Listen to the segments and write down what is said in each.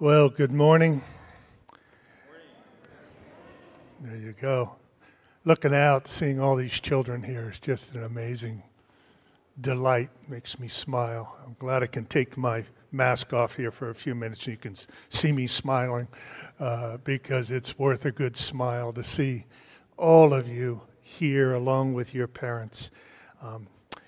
Well, good morning. There you go. Looking out, seeing all these children here is just an amazing delight. Makes me smile. I'm glad I can take my mask off here for a few minutes and you can see me smiling uh, because it's worth a good smile to see all of you here along with your parents. Um,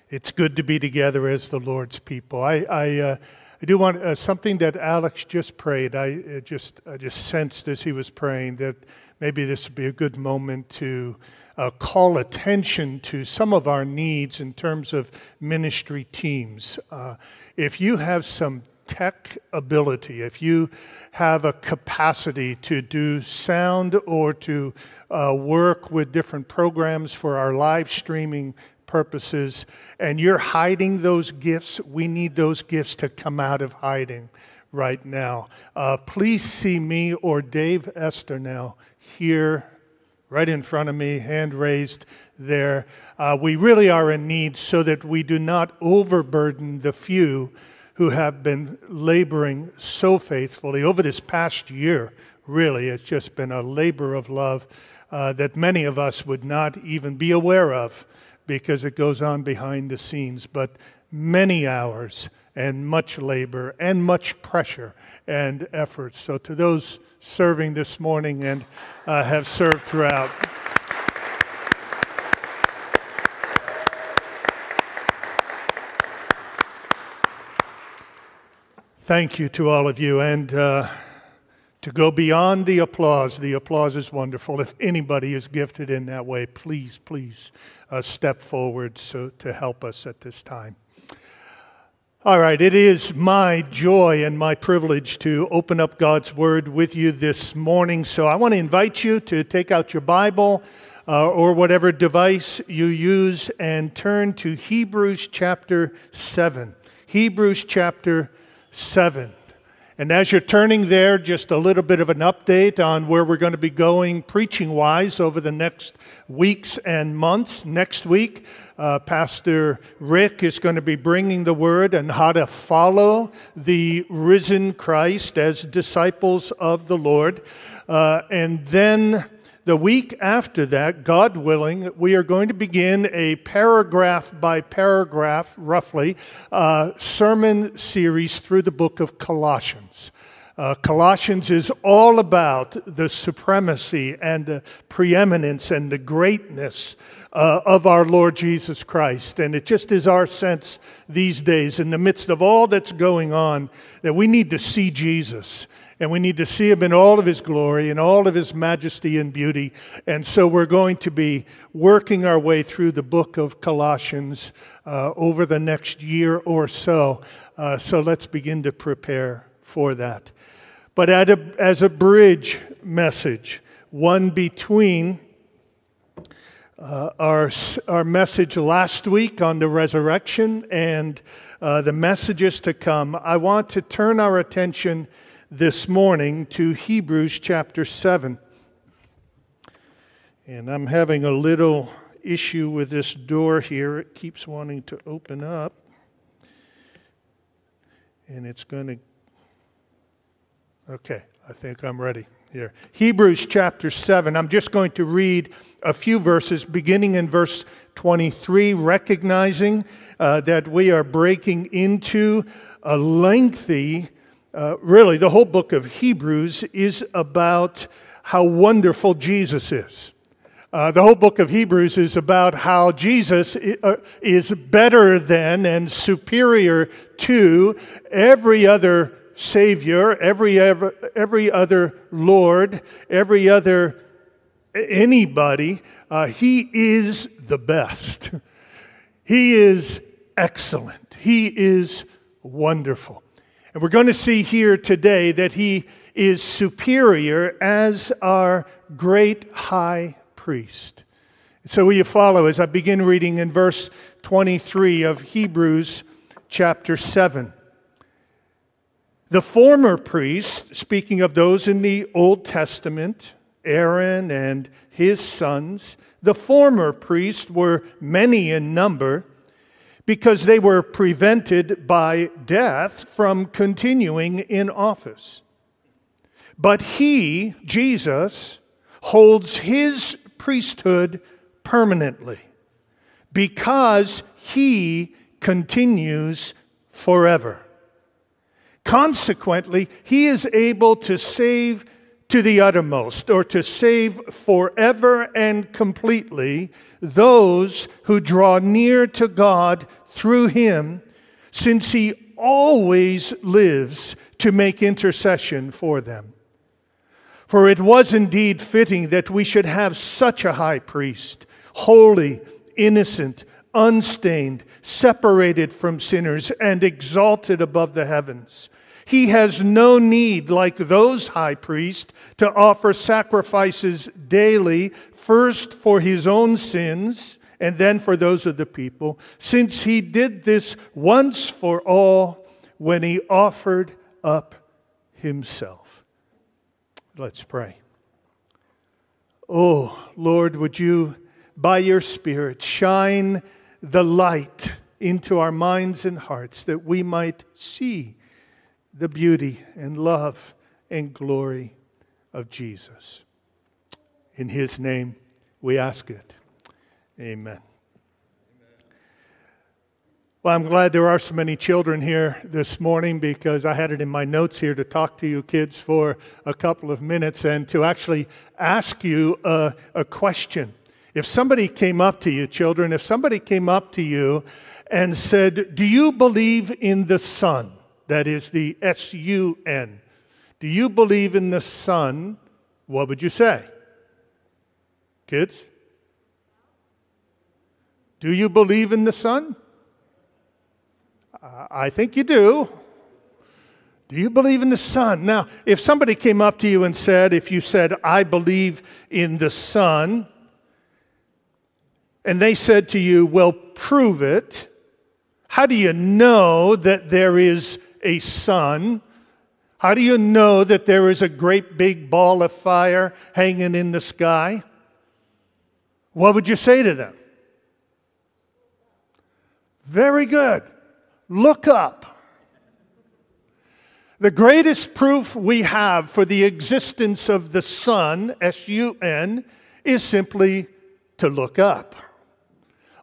it's good to be together as the Lord's people. I, I uh, I do want uh, something that Alex just prayed. I uh, just I just sensed as he was praying that maybe this would be a good moment to uh, call attention to some of our needs in terms of ministry teams. Uh, if you have some tech ability, if you have a capacity to do sound or to uh, work with different programs for our live streaming purposes, and you're hiding those gifts, we need those gifts to come out of hiding right now. Uh, please see me or Dave Esther now here, right in front of me, hand raised there. Uh, we really are in need so that we do not overburden the few who have been laboring so faithfully over this past year. Really, it's just been a labor of love uh, that many of us would not even be aware of because it goes on behind the scenes, but many hours and much labor and much pressure and effort. So, to those serving this morning and uh, have served throughout, thank you to all of you. And uh, to go beyond the applause, the applause is wonderful. If anybody is gifted in that way, please, please uh, step forward so, to help us at this time. All right, it is my joy and my privilege to open up God's Word with you this morning. So I want to invite you to take out your Bible uh, or whatever device you use and turn to Hebrews chapter 7. Hebrews chapter 7. And as you're turning there, just a little bit of an update on where we're going to be going preaching wise over the next weeks and months. Next week, uh, Pastor Rick is going to be bringing the word and how to follow the risen Christ as disciples of the Lord. Uh, and then the week after that, God willing, we are going to begin a paragraph by paragraph, roughly, uh, sermon series through the book of Colossians. Uh, Colossians is all about the supremacy and the preeminence and the greatness uh, of our Lord Jesus Christ. And it just is our sense these days, in the midst of all that's going on, that we need to see Jesus and we need to see him in all of his glory and all of his majesty and beauty. And so we're going to be working our way through the book of Colossians uh, over the next year or so. Uh, so let's begin to prepare for that. But a, as a bridge message, one between uh, our, our message last week on the resurrection and uh, the messages to come, I want to turn our attention this morning to Hebrews chapter 7. And I'm having a little issue with this door here. It keeps wanting to open up. And it's going to. Okay, I think I'm ready here. Hebrews chapter 7. I'm just going to read a few verses, beginning in verse 23, recognizing uh, that we are breaking into a lengthy uh, really, the whole book of Hebrews is about how wonderful Jesus is. Uh, the whole book of Hebrews is about how Jesus uh, is better than and superior to every other Savior, every, every, every other Lord, every other anybody. Uh, he is the best. He is excellent. He is wonderful. And we're going to see here today that he is superior as our great high priest. So, will you follow as I begin reading in verse 23 of Hebrews chapter 7? The former priest, speaking of those in the Old Testament, Aaron and his sons, the former priests were many in number because they were prevented by death from continuing in office. But he, Jesus, holds his priesthood permanently because he continues forever. Consequently, he is able to save to the uttermost, or to save forever and completely those who draw near to God through him, since he always lives to make intercession for them. For it was indeed fitting that we should have such a high priest, holy, innocent, unstained, separated from sinners, and exalted above the heavens he has no need, like those high priests, to offer sacrifices daily, first for his own sins and then for those of the people, since he did this once for all when he offered up himself. Let's pray. Oh, Lord, would you, by your Spirit, shine the light into our minds and hearts that we might see the beauty and love and glory of Jesus. In his name we ask it. Amen. Well, I'm glad there are so many children here this morning because I had it in my notes here to talk to you kids for a couple of minutes and to actually ask you a, a question. If somebody came up to you, children, if somebody came up to you and said, Do you believe in the Son? That is the S U N. Do you believe in the Son? What would you say? Kids? Do you believe in the Son? I think you do. Do you believe in the Son? Now, if somebody came up to you and said, if you said, I believe in the Son, and they said to you, well, prove it, how do you know that there is a sun? How do you know that there is a great big ball of fire hanging in the sky? What would you say to them? Very good. Look up. The greatest proof we have for the existence of the sun, S U N, is simply to look up.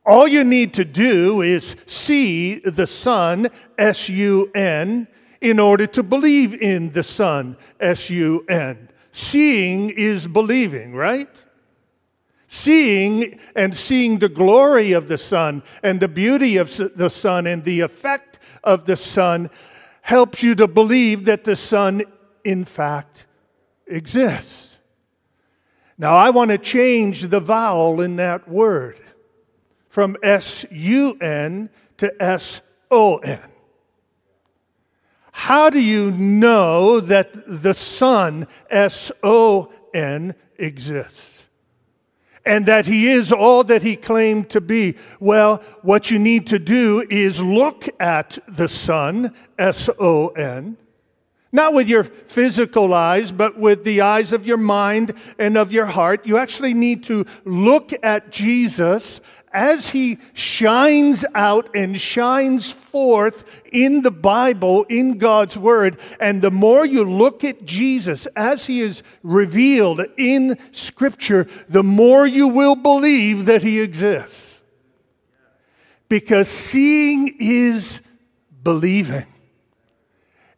All you need to do is see the sun, S U N, in order to believe in the sun, S U N. Seeing is believing, right? Seeing and seeing the glory of the sun and the beauty of the sun and the effect of the sun helps you to believe that the sun, in fact, exists. Now, I want to change the vowel in that word from S U N to S O N. How do you know that the sun, S O N, exists? And that he is all that he claimed to be? Well, what you need to do is look at the Son, S O N, not with your physical eyes, but with the eyes of your mind and of your heart. You actually need to look at Jesus as he shines out and shines forth in the Bible, in God's Word, and the more you look at Jesus as he is revealed in Scripture, the more you will believe that he exists. Because seeing is believing.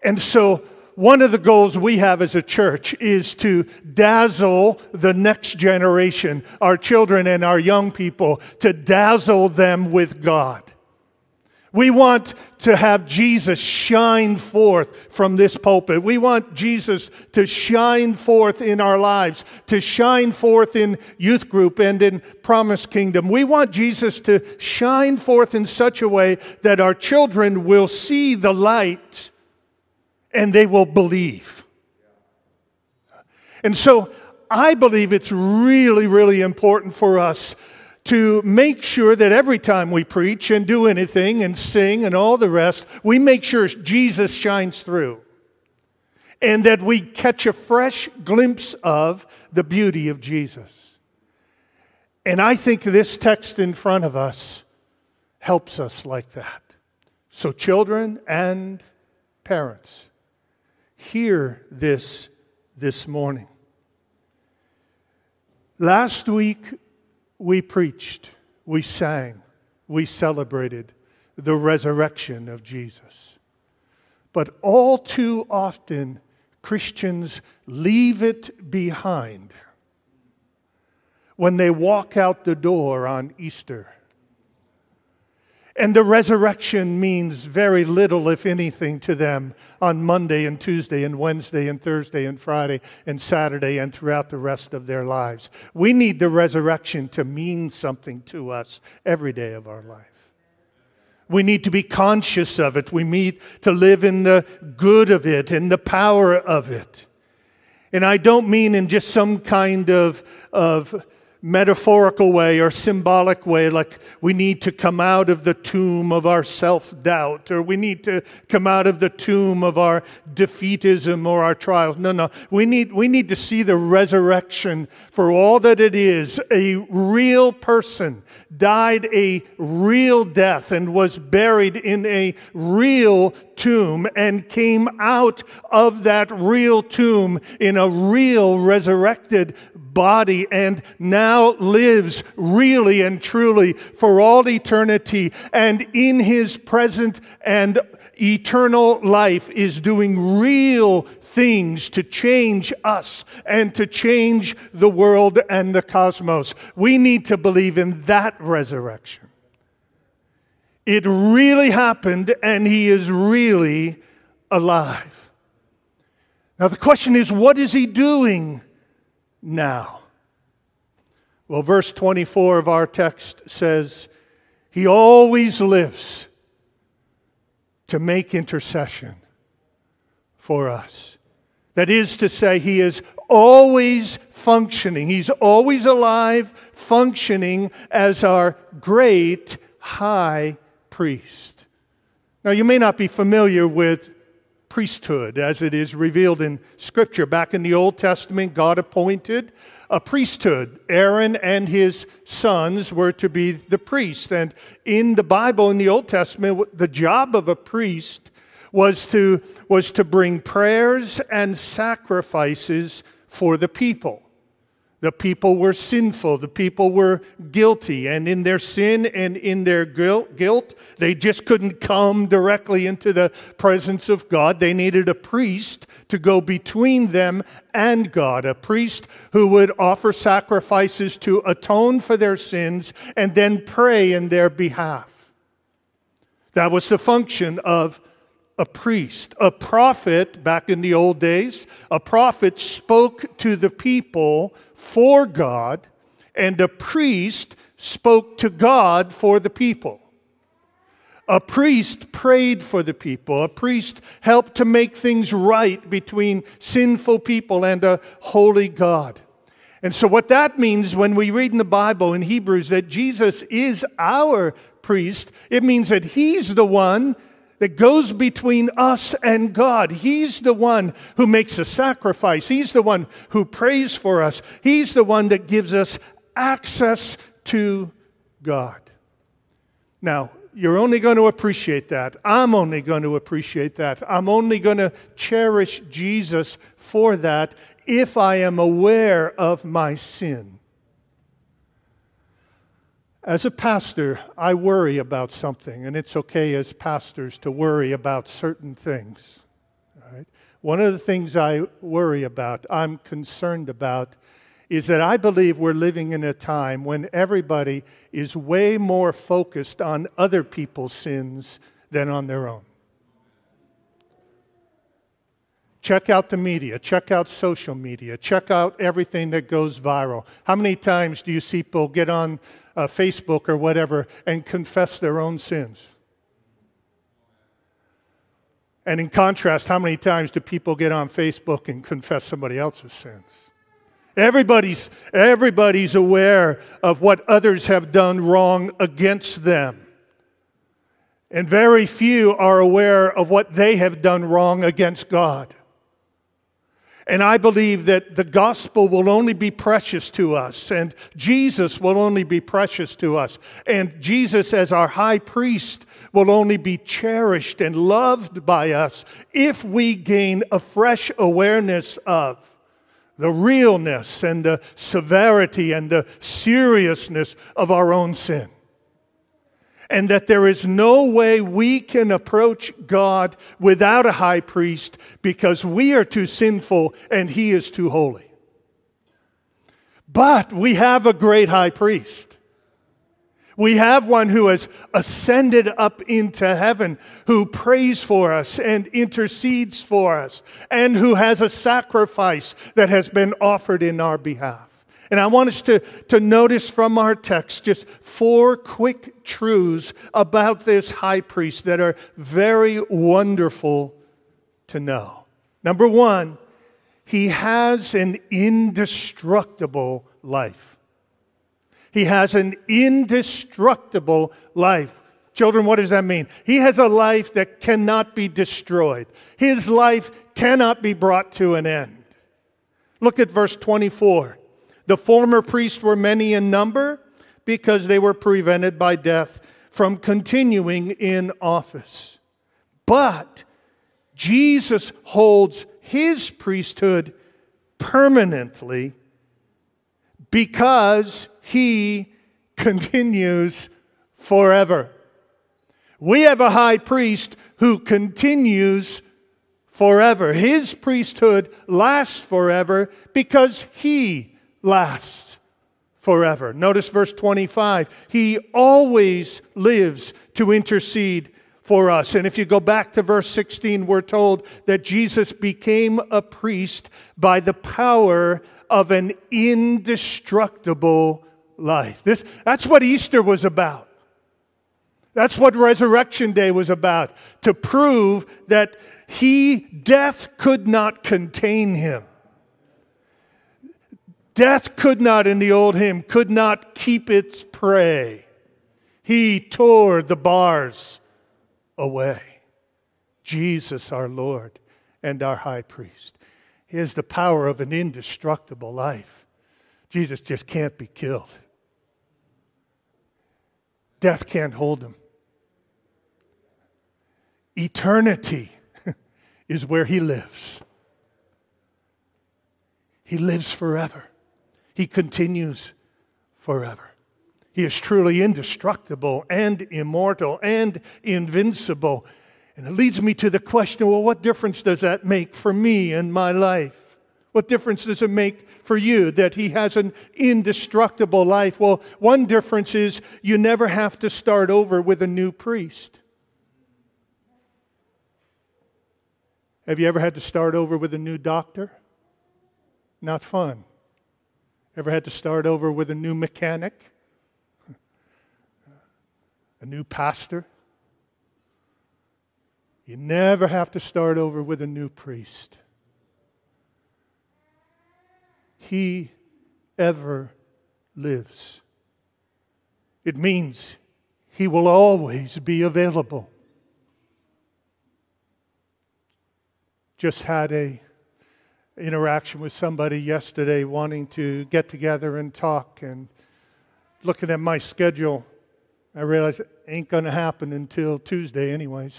And so, one of the goals we have as a church is to dazzle the next generation, our children and our young people, to dazzle them with God. We want to have Jesus shine forth from this pulpit. We want Jesus to shine forth in our lives, to shine forth in youth group and in Promise Kingdom. We want Jesus to shine forth in such a way that our children will see the light and they will believe. And so I believe it's really, really important for us to make sure that every time we preach and do anything and sing and all the rest, we make sure Jesus shines through and that we catch a fresh glimpse of the beauty of Jesus. And I think this text in front of us helps us like that. So, children and parents, Hear this this morning. Last week, we preached, we sang, we celebrated the resurrection of Jesus. But all too often, Christians leave it behind when they walk out the door on Easter. And the resurrection means very little, if anything, to them on Monday and Tuesday and Wednesday and Thursday and Friday and Saturday and throughout the rest of their lives. We need the resurrection to mean something to us every day of our life. We need to be conscious of it. We need to live in the good of it and the power of it. And I don't mean in just some kind of, of metaphorical way or symbolic way, like we need to come out of the tomb of our self doubt, or we need to come out of the tomb of our defeatism or our trials. No, no. We need, we need to see the resurrection for all that it is a real person died a real death and was buried in a real tomb and came out of that real tomb in a real resurrected body and now lives really and truly for all eternity and in his present and eternal life is doing real things to change us and to change the world and the cosmos. We need to believe in that resurrection. It really happened and he is really alive. Now, the question is, what is he doing now? Well, verse 24 of our text says, He always lives to make intercession for us. That is to say, He is always functioning, He's always alive, functioning as our great high priest. Now, you may not be familiar with priesthood as it is revealed in Scripture. Back in the Old Testament, God appointed a priesthood. Aaron and his sons were to be the priests. And in the Bible, in the Old Testament, the job of a priest was to, was to bring prayers and sacrifices for the people. The people were sinful. The people were guilty. And in their sin and in their guilt, they just couldn't come directly into the presence of God. They needed a priest to go between them and God, a priest who would offer sacrifices to atone for their sins and then pray in their behalf. That was the function of a priest. A prophet, back in the old days, a prophet spoke to the people for God, and a priest spoke to God for the people. A priest prayed for the people. A priest helped to make things right between sinful people and a holy God. And so, what that means when we read in the Bible in Hebrews that Jesus is our priest, it means that he's the one that goes between us and God. He's the one who makes a sacrifice. He's the one who prays for us. He's the one that gives us access to God. Now, you're only going to appreciate that. I'm only going to appreciate that. I'm only going to cherish Jesus for that if I am aware of my sin. As a pastor, I worry about something, and it's okay as pastors to worry about certain things. Right? One of the things I worry about, I'm concerned about, is that I believe we're living in a time when everybody is way more focused on other people's sins than on their own. Check out the media, check out social media, check out everything that goes viral. How many times do you see people get on uh, Facebook or whatever and confess their own sins. And in contrast, how many times do people get on Facebook and confess somebody else's sins? Everybody's, everybody's aware of what others have done wrong against them. And very few are aware of what they have done wrong against God. And I believe that the gospel will only be precious to us, and Jesus will only be precious to us. And Jesus, as our high priest, will only be cherished and loved by us if we gain a fresh awareness of the realness and the severity and the seriousness of our own sin. And that there is no way we can approach God without a high priest because we are too sinful and he is too holy. But we have a great high priest. We have one who has ascended up into heaven, who prays for us and intercedes for us, and who has a sacrifice that has been offered in our behalf. And I want us to, to notice from our text just four quick truths about this high priest that are very wonderful to know. Number one, he has an indestructible life. He has an indestructible life. Children, what does that mean? He has a life that cannot be destroyed. His life cannot be brought to an end. Look at verse 24. The former priests were many in number because they were prevented by death from continuing in office. But Jesus holds his priesthood permanently because he continues forever. We have a high priest who continues forever. His priesthood lasts forever because he lasts forever. Notice verse 25. He always lives to intercede for us. And if you go back to verse 16, we're told that Jesus became a priest by the power of an indestructible life. This, that's what Easter was about. That's what Resurrection Day was about to prove that he, death could not contain him. Death could not, in the old hymn, could not keep its prey. He tore the bars away. Jesus, our Lord and our high priest. He has the power of an indestructible life. Jesus just can't be killed. Death can't hold him. Eternity is where he lives. He lives forever. He continues forever. He is truly indestructible and immortal and invincible. And it leads me to the question well, what difference does that make for me in my life? What difference does it make for you that he has an indestructible life? Well, one difference is you never have to start over with a new priest. Have you ever had to start over with a new doctor? Not fun. Ever had to start over with a new mechanic? A new pastor? You never have to start over with a new priest. He ever lives. It means He will always be available. Just had a interaction with somebody yesterday wanting to get together and talk and looking at my schedule I realized it ain't going to happen until Tuesday anyways.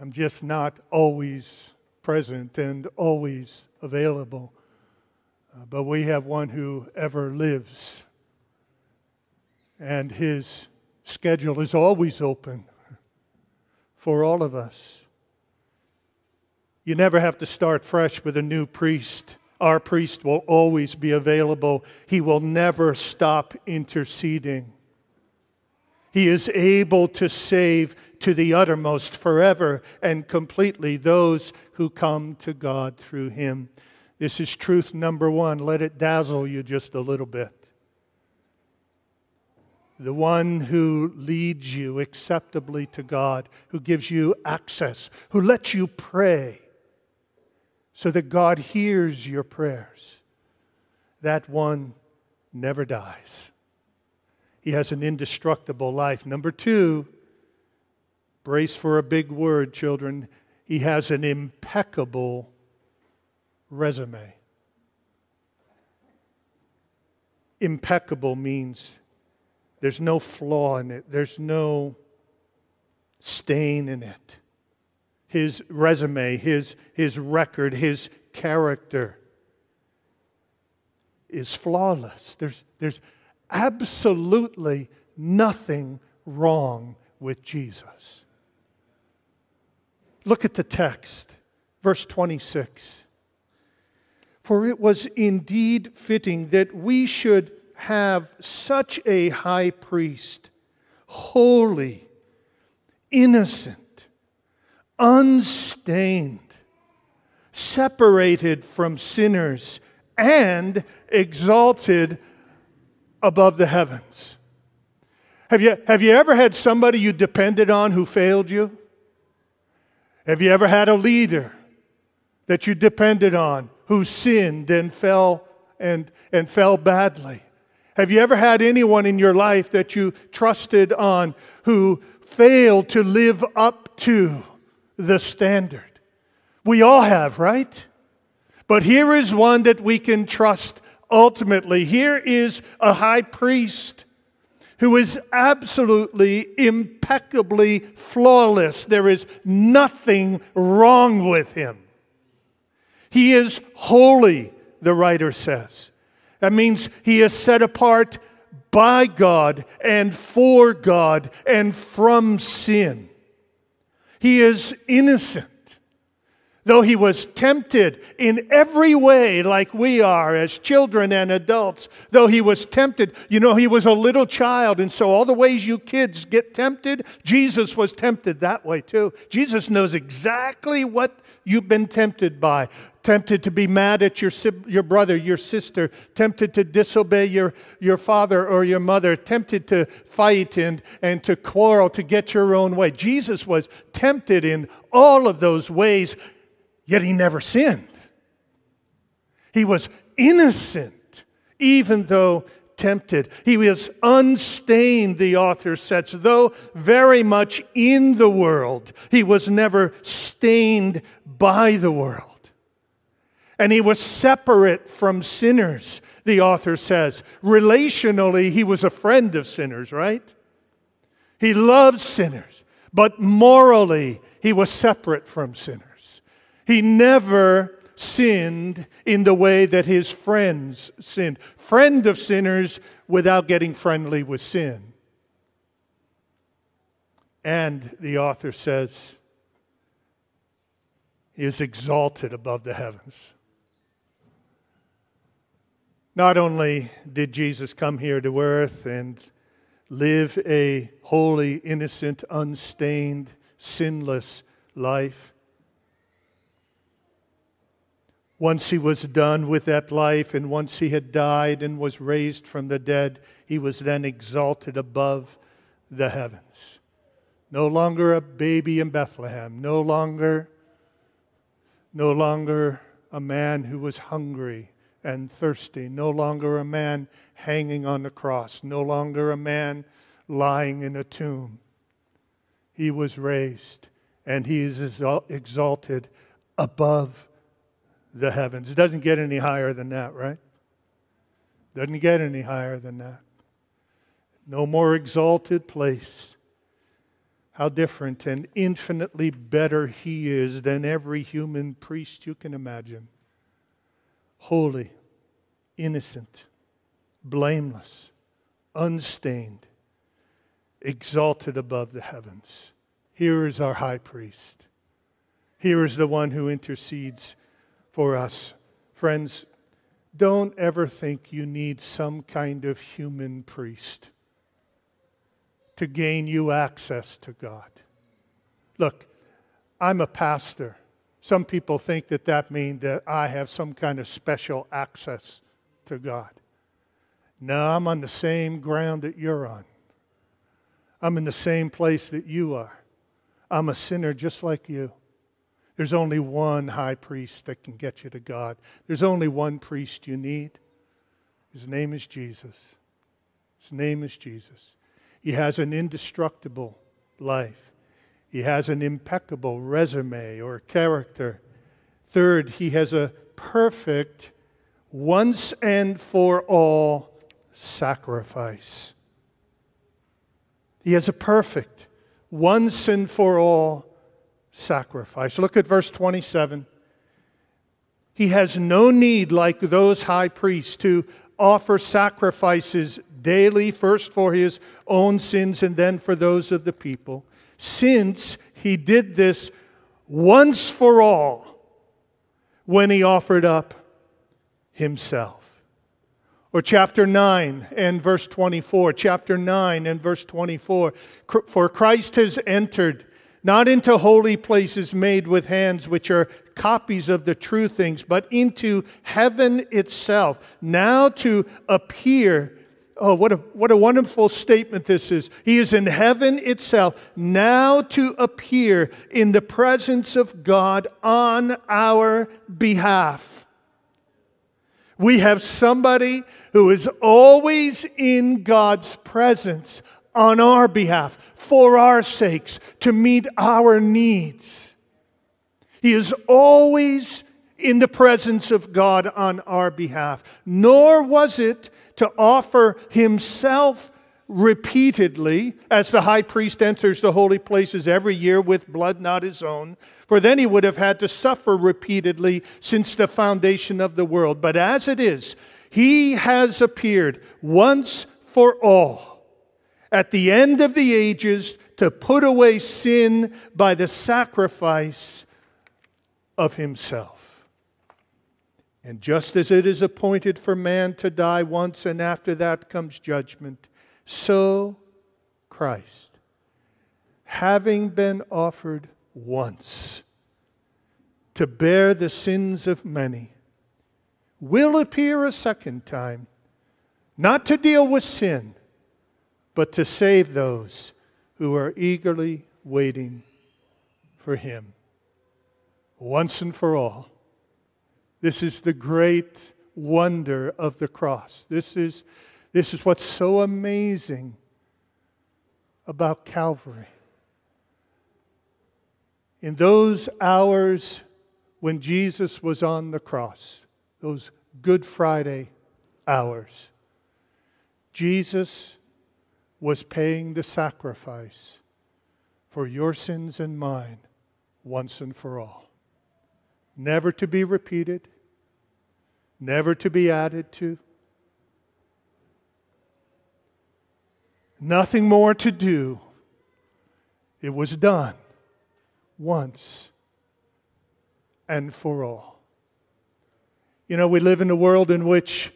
I'm just not always present and always available. Uh, but we have one who ever lives, and his schedule is always open for all of us. You never have to start fresh with a new priest. Our priest will always be available. He will never stop interceding. He is able to save to the uttermost forever and completely those who come to God through him. This is truth number one. Let it dazzle you just a little bit. The one who leads you acceptably to God, who gives you access, who lets you pray so that God hears your prayers. That one never dies. He has an indestructible life. Number two, brace for a big word, children. He has an impeccable resume. Impeccable means there's no flaw in it, there's no stain in it. His resume, his, his record, his character is flawless. There's, there's absolutely nothing wrong with Jesus. Look at the text, verse 26. For it was indeed fitting that we should have such a high priest, holy, innocent, unstained, separated from sinners, and exalted above the heavens. Have you, have you ever had somebody you depended on who failed you? Have you ever had a leader that you depended on who sinned and fell and, and fell badly? Have you ever had anyone in your life that you trusted on who failed to live up to the standard? We all have, right? But here is one that we can trust ultimately. Here is a high priest who is absolutely, impeccably flawless. There is nothing wrong with him. He is holy, the writer says. That means he is set apart by God and for God and from sin. He is innocent. Though he was tempted in every way, like we are as children and adults, though he was tempted, you know, he was a little child. And so, all the ways you kids get tempted, Jesus was tempted that way too. Jesus knows exactly what you've been tempted by tempted to be mad at your, your brother, your sister, tempted to disobey your, your father or your mother, tempted to fight and, and to quarrel to get your own way. Jesus was tempted in all of those ways yet he never sinned. He was innocent, even though tempted. He was unstained, the author says, though very much in the world. He was never stained by the world. And he was separate from sinners, the author says. Relationally, he was a friend of sinners, right? He loved sinners, but morally, he was separate from sinners. He never sinned in the way that his friends sinned. Friend of sinners without getting friendly with sin. And the author says, he is exalted above the heavens. Not only did Jesus come here to earth and live a holy, innocent, unstained, sinless life, once he was done with that life, and once he had died and was raised from the dead, he was then exalted above the heavens. No longer a baby in Bethlehem, no longer, no longer a man who was hungry and thirsty, no longer a man hanging on the cross, no longer a man lying in a tomb. He was raised and he is exalted above the heavens. It doesn't get any higher than that, right? Doesn't get any higher than that. No more exalted place. How different and infinitely better he is than every human priest you can imagine. Holy, innocent, blameless, unstained, exalted above the heavens. Here is our high priest. Here is the one who intercedes for us. Friends, don't ever think you need some kind of human priest to gain you access to God. Look, I'm a pastor. Some people think that that means that I have some kind of special access to God. No, I'm on the same ground that you're on. I'm in the same place that you are. I'm a sinner just like you. There's only one high priest that can get you to God. There's only one priest you need. His name is Jesus. His name is Jesus. He has an indestructible life. He has an impeccable resume or character. Third, he has a perfect, once and for all sacrifice. He has a perfect, once and for all sacrifice. Look at verse 27. He has no need, like those high priests, to offer sacrifices daily, first for his own sins and then for those of the people, since he did this once for all when he offered up himself. Or chapter 9 and verse 24. Chapter 9 and verse 24. For Christ has entered not into holy places made with hands, which are copies of the true things, but into heaven itself, now to appear. Oh, what a, what a wonderful statement this is. He is in heaven itself, now to appear in the presence of God on our behalf. We have somebody who is always in God's presence on our behalf, for our sakes, to meet our needs. He is always in the presence of God on our behalf. Nor was it to offer himself repeatedly, as the high priest enters the holy places every year with blood not his own, for then he would have had to suffer repeatedly since the foundation of the world. But as it is, he has appeared once for all at the end of the ages to put away sin by the sacrifice of himself. And just as it is appointed for man to die once and after that comes judgment, so Christ, having been offered once to bear the sins of many, will appear a second time, not to deal with sin but to save those who are eagerly waiting for Him. Once and for all. This is the great wonder of the cross. This is, this is what's so amazing about Calvary. In those hours when Jesus was on the cross, those Good Friday hours, Jesus was paying the sacrifice for your sins and mine once and for all. Never to be repeated, never to be added to. Nothing more to do. It was done once and for all. You know, we live in a world in which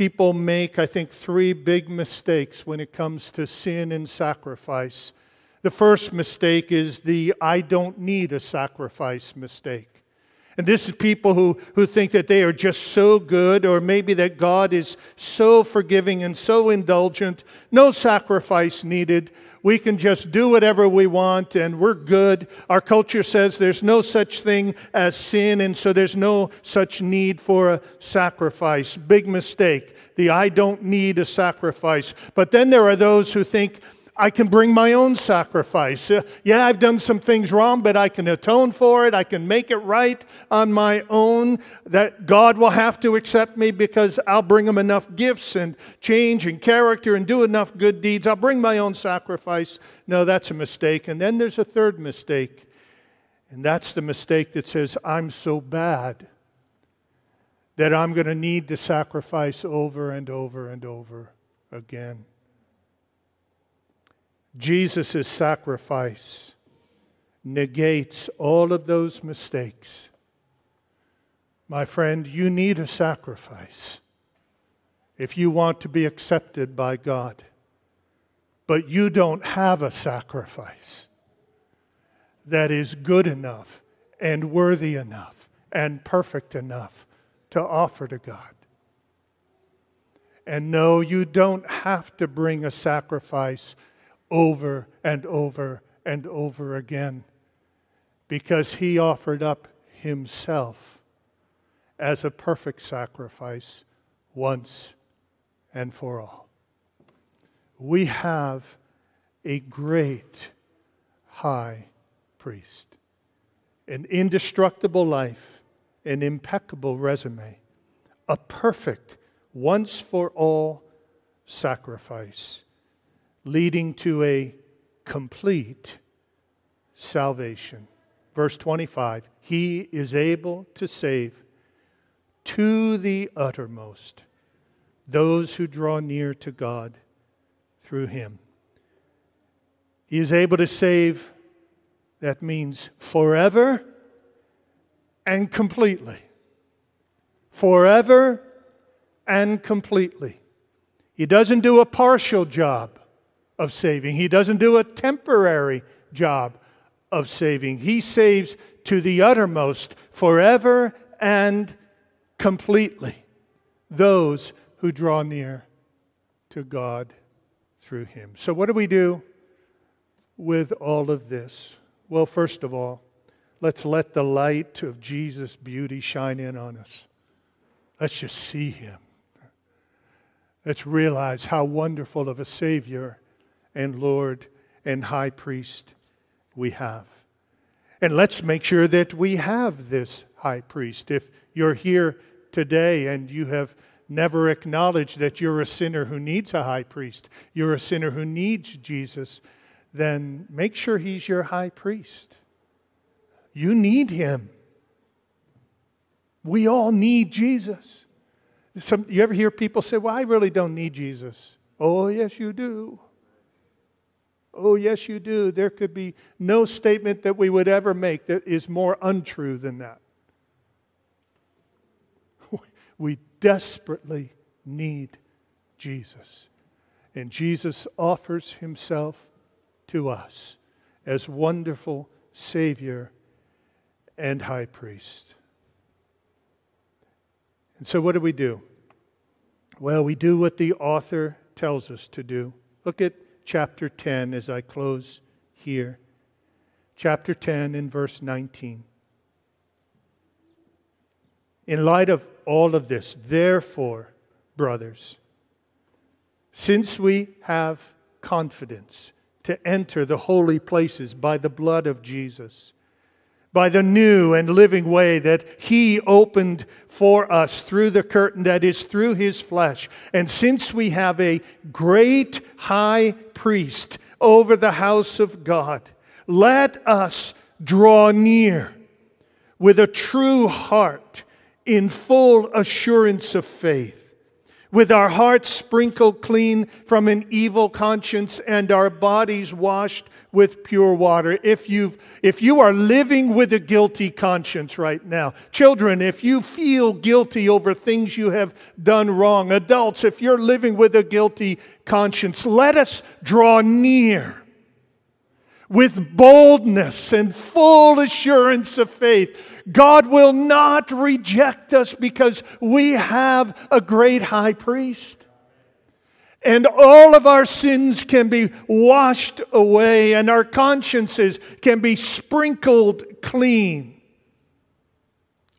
people make, I think, three big mistakes when it comes to sin and sacrifice. The first mistake is the I don't need a sacrifice mistake. And this is people who, who think that they are just so good, or maybe that God is so forgiving and so indulgent, no sacrifice needed. We can just do whatever we want and we're good. Our culture says there's no such thing as sin, and so there's no such need for a sacrifice. Big mistake. The I don't need a sacrifice. But then there are those who think, I can bring my own sacrifice. Uh, yeah, I've done some things wrong, but I can atone for it. I can make it right on my own. That God will have to accept me because I'll bring him enough gifts and change and character and do enough good deeds. I'll bring my own sacrifice. No, that's a mistake. And then there's a third mistake. And that's the mistake that says, I'm so bad that I'm going to need to sacrifice over and over and over again. Jesus' sacrifice negates all of those mistakes. My friend, you need a sacrifice if you want to be accepted by God. But you don't have a sacrifice that is good enough and worthy enough and perfect enough to offer to God. And no, you don't have to bring a sacrifice over and over and over again because he offered up himself as a perfect sacrifice once and for all. We have a great high priest, an indestructible life, an impeccable resume, a perfect, once for all sacrifice leading to a complete salvation. verse 25, He is able to save to the uttermost those who draw near to God through Him. He is able to save, that means forever and completely. Forever and completely. He doesn't do a partial job of saving, He doesn't do a temporary job of saving. He saves to the uttermost, forever and completely, those who draw near to God through Him. So, what do we do with all of this? Well, first of all, let's let the light of Jesus' beauty shine in on us. Let's just see Him. Let's realize how wonderful of a Savior and Lord and High Priest we have. And let's make sure that we have this high priest. If you're here today and you have never acknowledged that you're a sinner who needs a high priest, you're a sinner who needs Jesus, then make sure he's your high priest. You need him. We all need Jesus. Some, you ever hear people say, Well, I really don't need Jesus? Oh, yes, you do. Oh, yes, you do. There could be no statement that we would ever make that is more untrue than that. We desperately need Jesus. And Jesus offers himself to us as wonderful Savior and High Priest. And so, what do we do? Well, we do what the author tells us to do. Look at chapter 10 as I close here. Chapter 10 in verse 19. In light of all of this, therefore, brothers, since we have confidence to enter the holy places by the blood of Jesus, by the new and living way that He opened for us through the curtain that is through His flesh. And since we have a great high priest over the house of God, let us draw near with a true heart in full assurance of faith with our hearts sprinkled clean from an evil conscience and our bodies washed with pure water. If, you've, if you are living with a guilty conscience right now, children, if you feel guilty over things you have done wrong, adults, if you're living with a guilty conscience, let us draw near with boldness and full assurance of faith. God will not reject us because we have a great high priest. And all of our sins can be washed away, and our consciences can be sprinkled clean.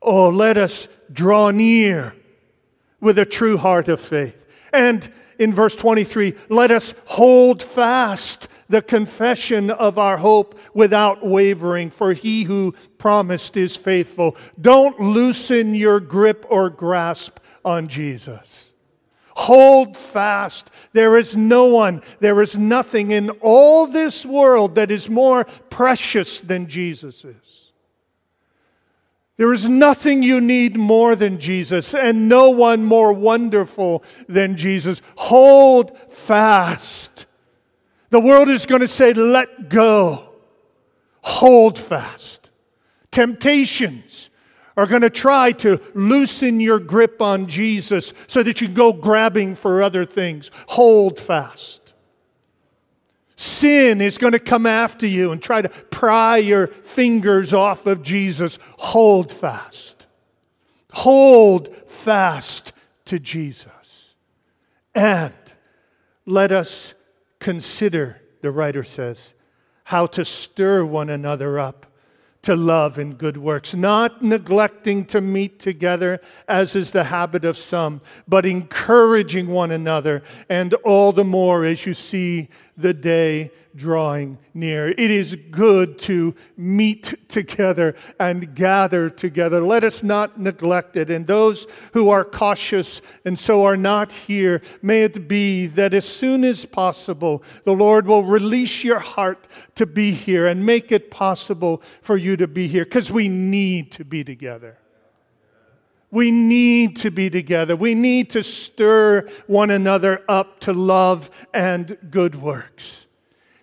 Oh, let us draw near with a true heart of faith. And in verse 23, let us hold fast the confession of our hope without wavering, for he who promised is faithful. Don't loosen your grip or grasp on Jesus. Hold fast. There is no one, there is nothing in all this world that is more precious than Jesus is. There is nothing you need more than Jesus, and no one more wonderful than Jesus. Hold fast. The world is going to say, let go. Hold fast. Temptations are going to try to loosen your grip on Jesus so that you can go grabbing for other things. Hold fast. Sin is going to come after you and try to pry your fingers off of Jesus. Hold fast. Hold fast to Jesus. And let us Consider, the writer says, how to stir one another up to love and good works, not neglecting to meet together, as is the habit of some, but encouraging one another, and all the more as you see the day drawing near. It is good to meet together and gather together. Let us not neglect it. And those who are cautious and so are not here, may it be that as soon as possible, the Lord will release your heart to be here and make it possible for you to be here because we need to be together. We need to be together. We need to stir one another up to love and good works.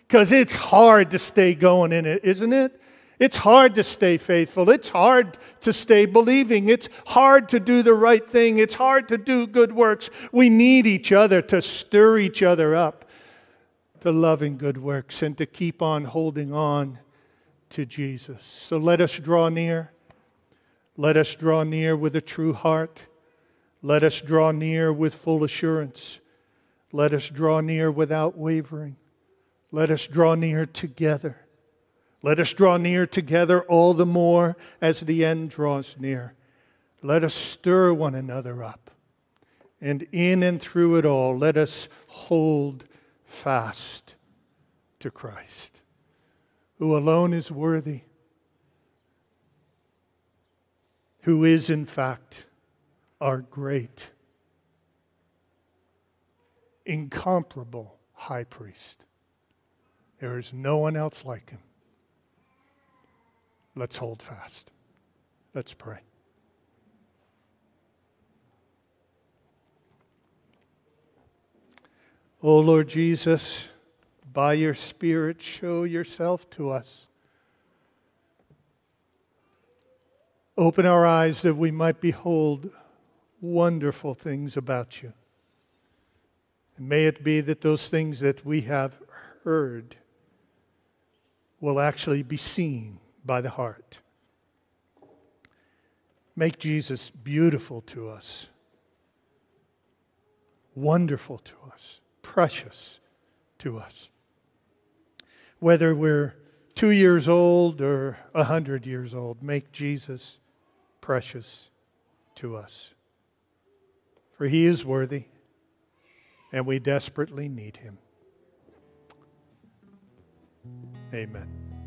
Because it's hard to stay going in it, isn't it? It's hard to stay faithful. It's hard to stay believing. It's hard to do the right thing. It's hard to do good works. We need each other to stir each other up to loving good works and to keep on holding on to Jesus. So let us draw near. Let us draw near with a true heart. Let us draw near with full assurance. Let us draw near without wavering. Let us draw near together. Let us draw near together all the more as the end draws near. Let us stir one another up. And in and through it all, let us hold fast to Christ, who alone is worthy who is, in fact, our great, incomparable high priest. There is no one else like him. Let's hold fast. Let's pray. O oh Lord Jesus, by your Spirit, show yourself to us. Open our eyes that we might behold wonderful things about you. And may it be that those things that we have heard will actually be seen by the heart. Make Jesus beautiful to us, wonderful to us, precious to us. Whether we're two years old or a hundred years old, make Jesus precious to us. For he is worthy, and we desperately need him. Amen.